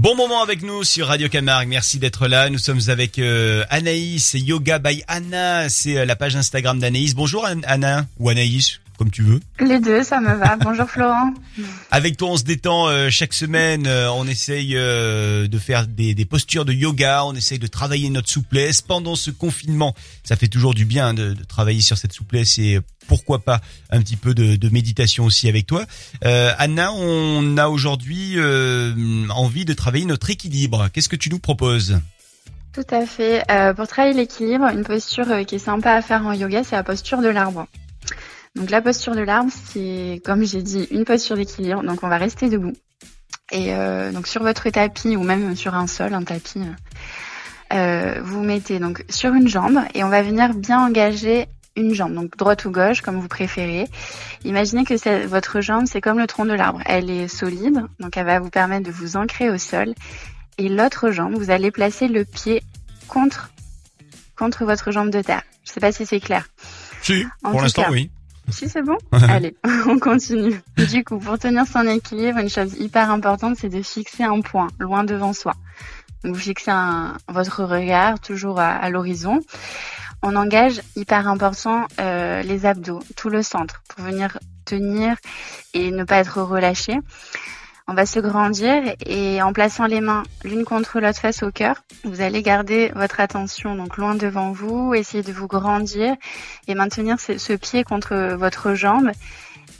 Bon moment avec nous sur Radio Camargue. Merci d'être là. Nous sommes avec euh, Anaïs Yoga by Anna. C'est euh, la page Instagram d'Anaïs. Bonjour An- Anna ou Anaïs, comme tu veux. Les deux, ça me va. Bonjour Florent. Avec toi, on se détend euh, chaque semaine. euh, on essaye euh, de faire des, des postures de yoga. On essaye de travailler notre souplesse pendant ce confinement. Ça fait toujours du bien de, de travailler sur cette souplesse et euh, pourquoi pas un petit peu de, méditation aussi avec toi. Euh, Anna, on a aujourd'hui euh, envie de travailler notre équilibre. Qu'est-ce que tu nous proposes? Tout à fait. Euh, pour travailler l'équilibre, une posture qui est sympa à faire en yoga, c'est la posture de l'arbre. Donc la posture de l'arbre, c'est comme j'ai dit, une posture d'équilibre. Donc on va rester debout. Et donc sur votre tapis ou même sur un sol, un tapis, vous mettez donc sur une jambe et on va venir bien engager une jambe, donc droite ou gauche, comme vous préférez. Imaginez que votre jambe, c'est comme le tronc de l'arbre. Elle est solide, donc elle va vous permettre de vous ancrer au sol. Et l'autre jambe, vous allez placer le pied contre contre votre jambe de terre. Je sais pas si c'est clair. Si, En pour l'instant, oui. Si c'est bon Allez, on continue. Du coup, pour tenir son équilibre, une chose hyper importante, c'est de fixer un point loin devant soi. Donc, vous fixez un- votre regard toujours à, à l'horizon. On engage, hyper important, euh, les abdos, tout le centre, pour venir tenir et ne pas être relâché. On va se grandir et en plaçant les mains l'une contre l'autre face au cœur, vous allez garder votre attention donc loin devant vous, essayer de vous grandir et maintenir ce, ce pied contre votre jambe.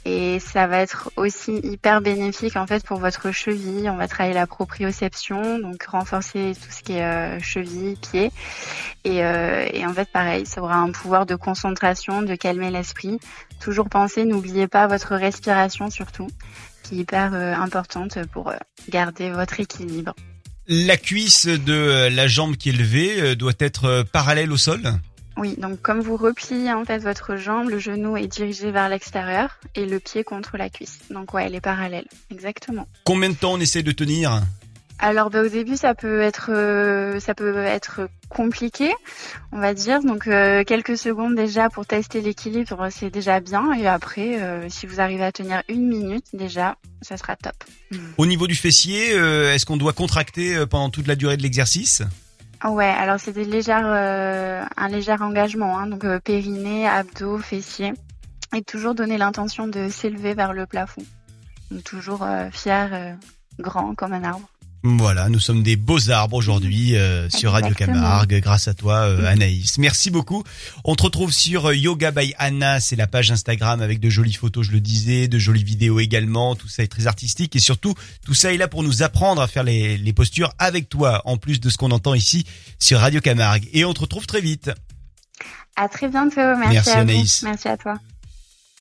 Et ça va être aussi hyper bénéfique en fait pour votre cheville. On va travailler la proprioception, donc renforcer tout ce qui est euh, cheville, pied. Et, euh, et en fait pareil, ça aura un pouvoir de concentration, de calmer l'esprit. Toujours penser, n'oubliez pas votre respiration surtout, qui est hyper euh, importante pour euh, garder votre équilibre. La cuisse de la jambe qui est levée doit être parallèle au sol? Oui, donc comme vous repliez en fait votre jambe, le genou est dirigé vers l'extérieur et le pied contre la cuisse. Donc ouais, elle est parallèle, exactement. Combien de temps on essaie de tenir? Alors bah, au début ça peut être euh, ça peut être compliqué, on va dire. Donc euh, quelques secondes déjà pour tester l'équilibre, c'est déjà bien. Et après, euh, si vous arrivez à tenir une minute déjà, ça sera top. Au niveau du fessier, est-ce qu'on doit contracter pendant toute la durée de l'exercice? Ouais, alors c'est euh, un léger engagement, hein, donc euh, périnée, abdos, fessiers, et toujours donner l'intention de s'élever vers le plafond. Donc, toujours euh, fier, euh, grand comme un arbre. Voilà, nous sommes des beaux arbres aujourd'hui euh, sur Radio. Camargue grâce à toi euh. Anaïs. Merci beaucoup. On te retrouve sur euh, Yoga by Anna, c'est la page Instagram avec de jolies photos, je le disais, de jolies vidéos également, tout ça est très artistique et surtout tout ça est là pour nous apprendre à faire les, les postures avec toi en plus de ce qu'on entend ici sur Radio Camargue et on te retrouve très vite. À très bientôt. Merci, Merci, à vous. Anaïs. Merci à toi.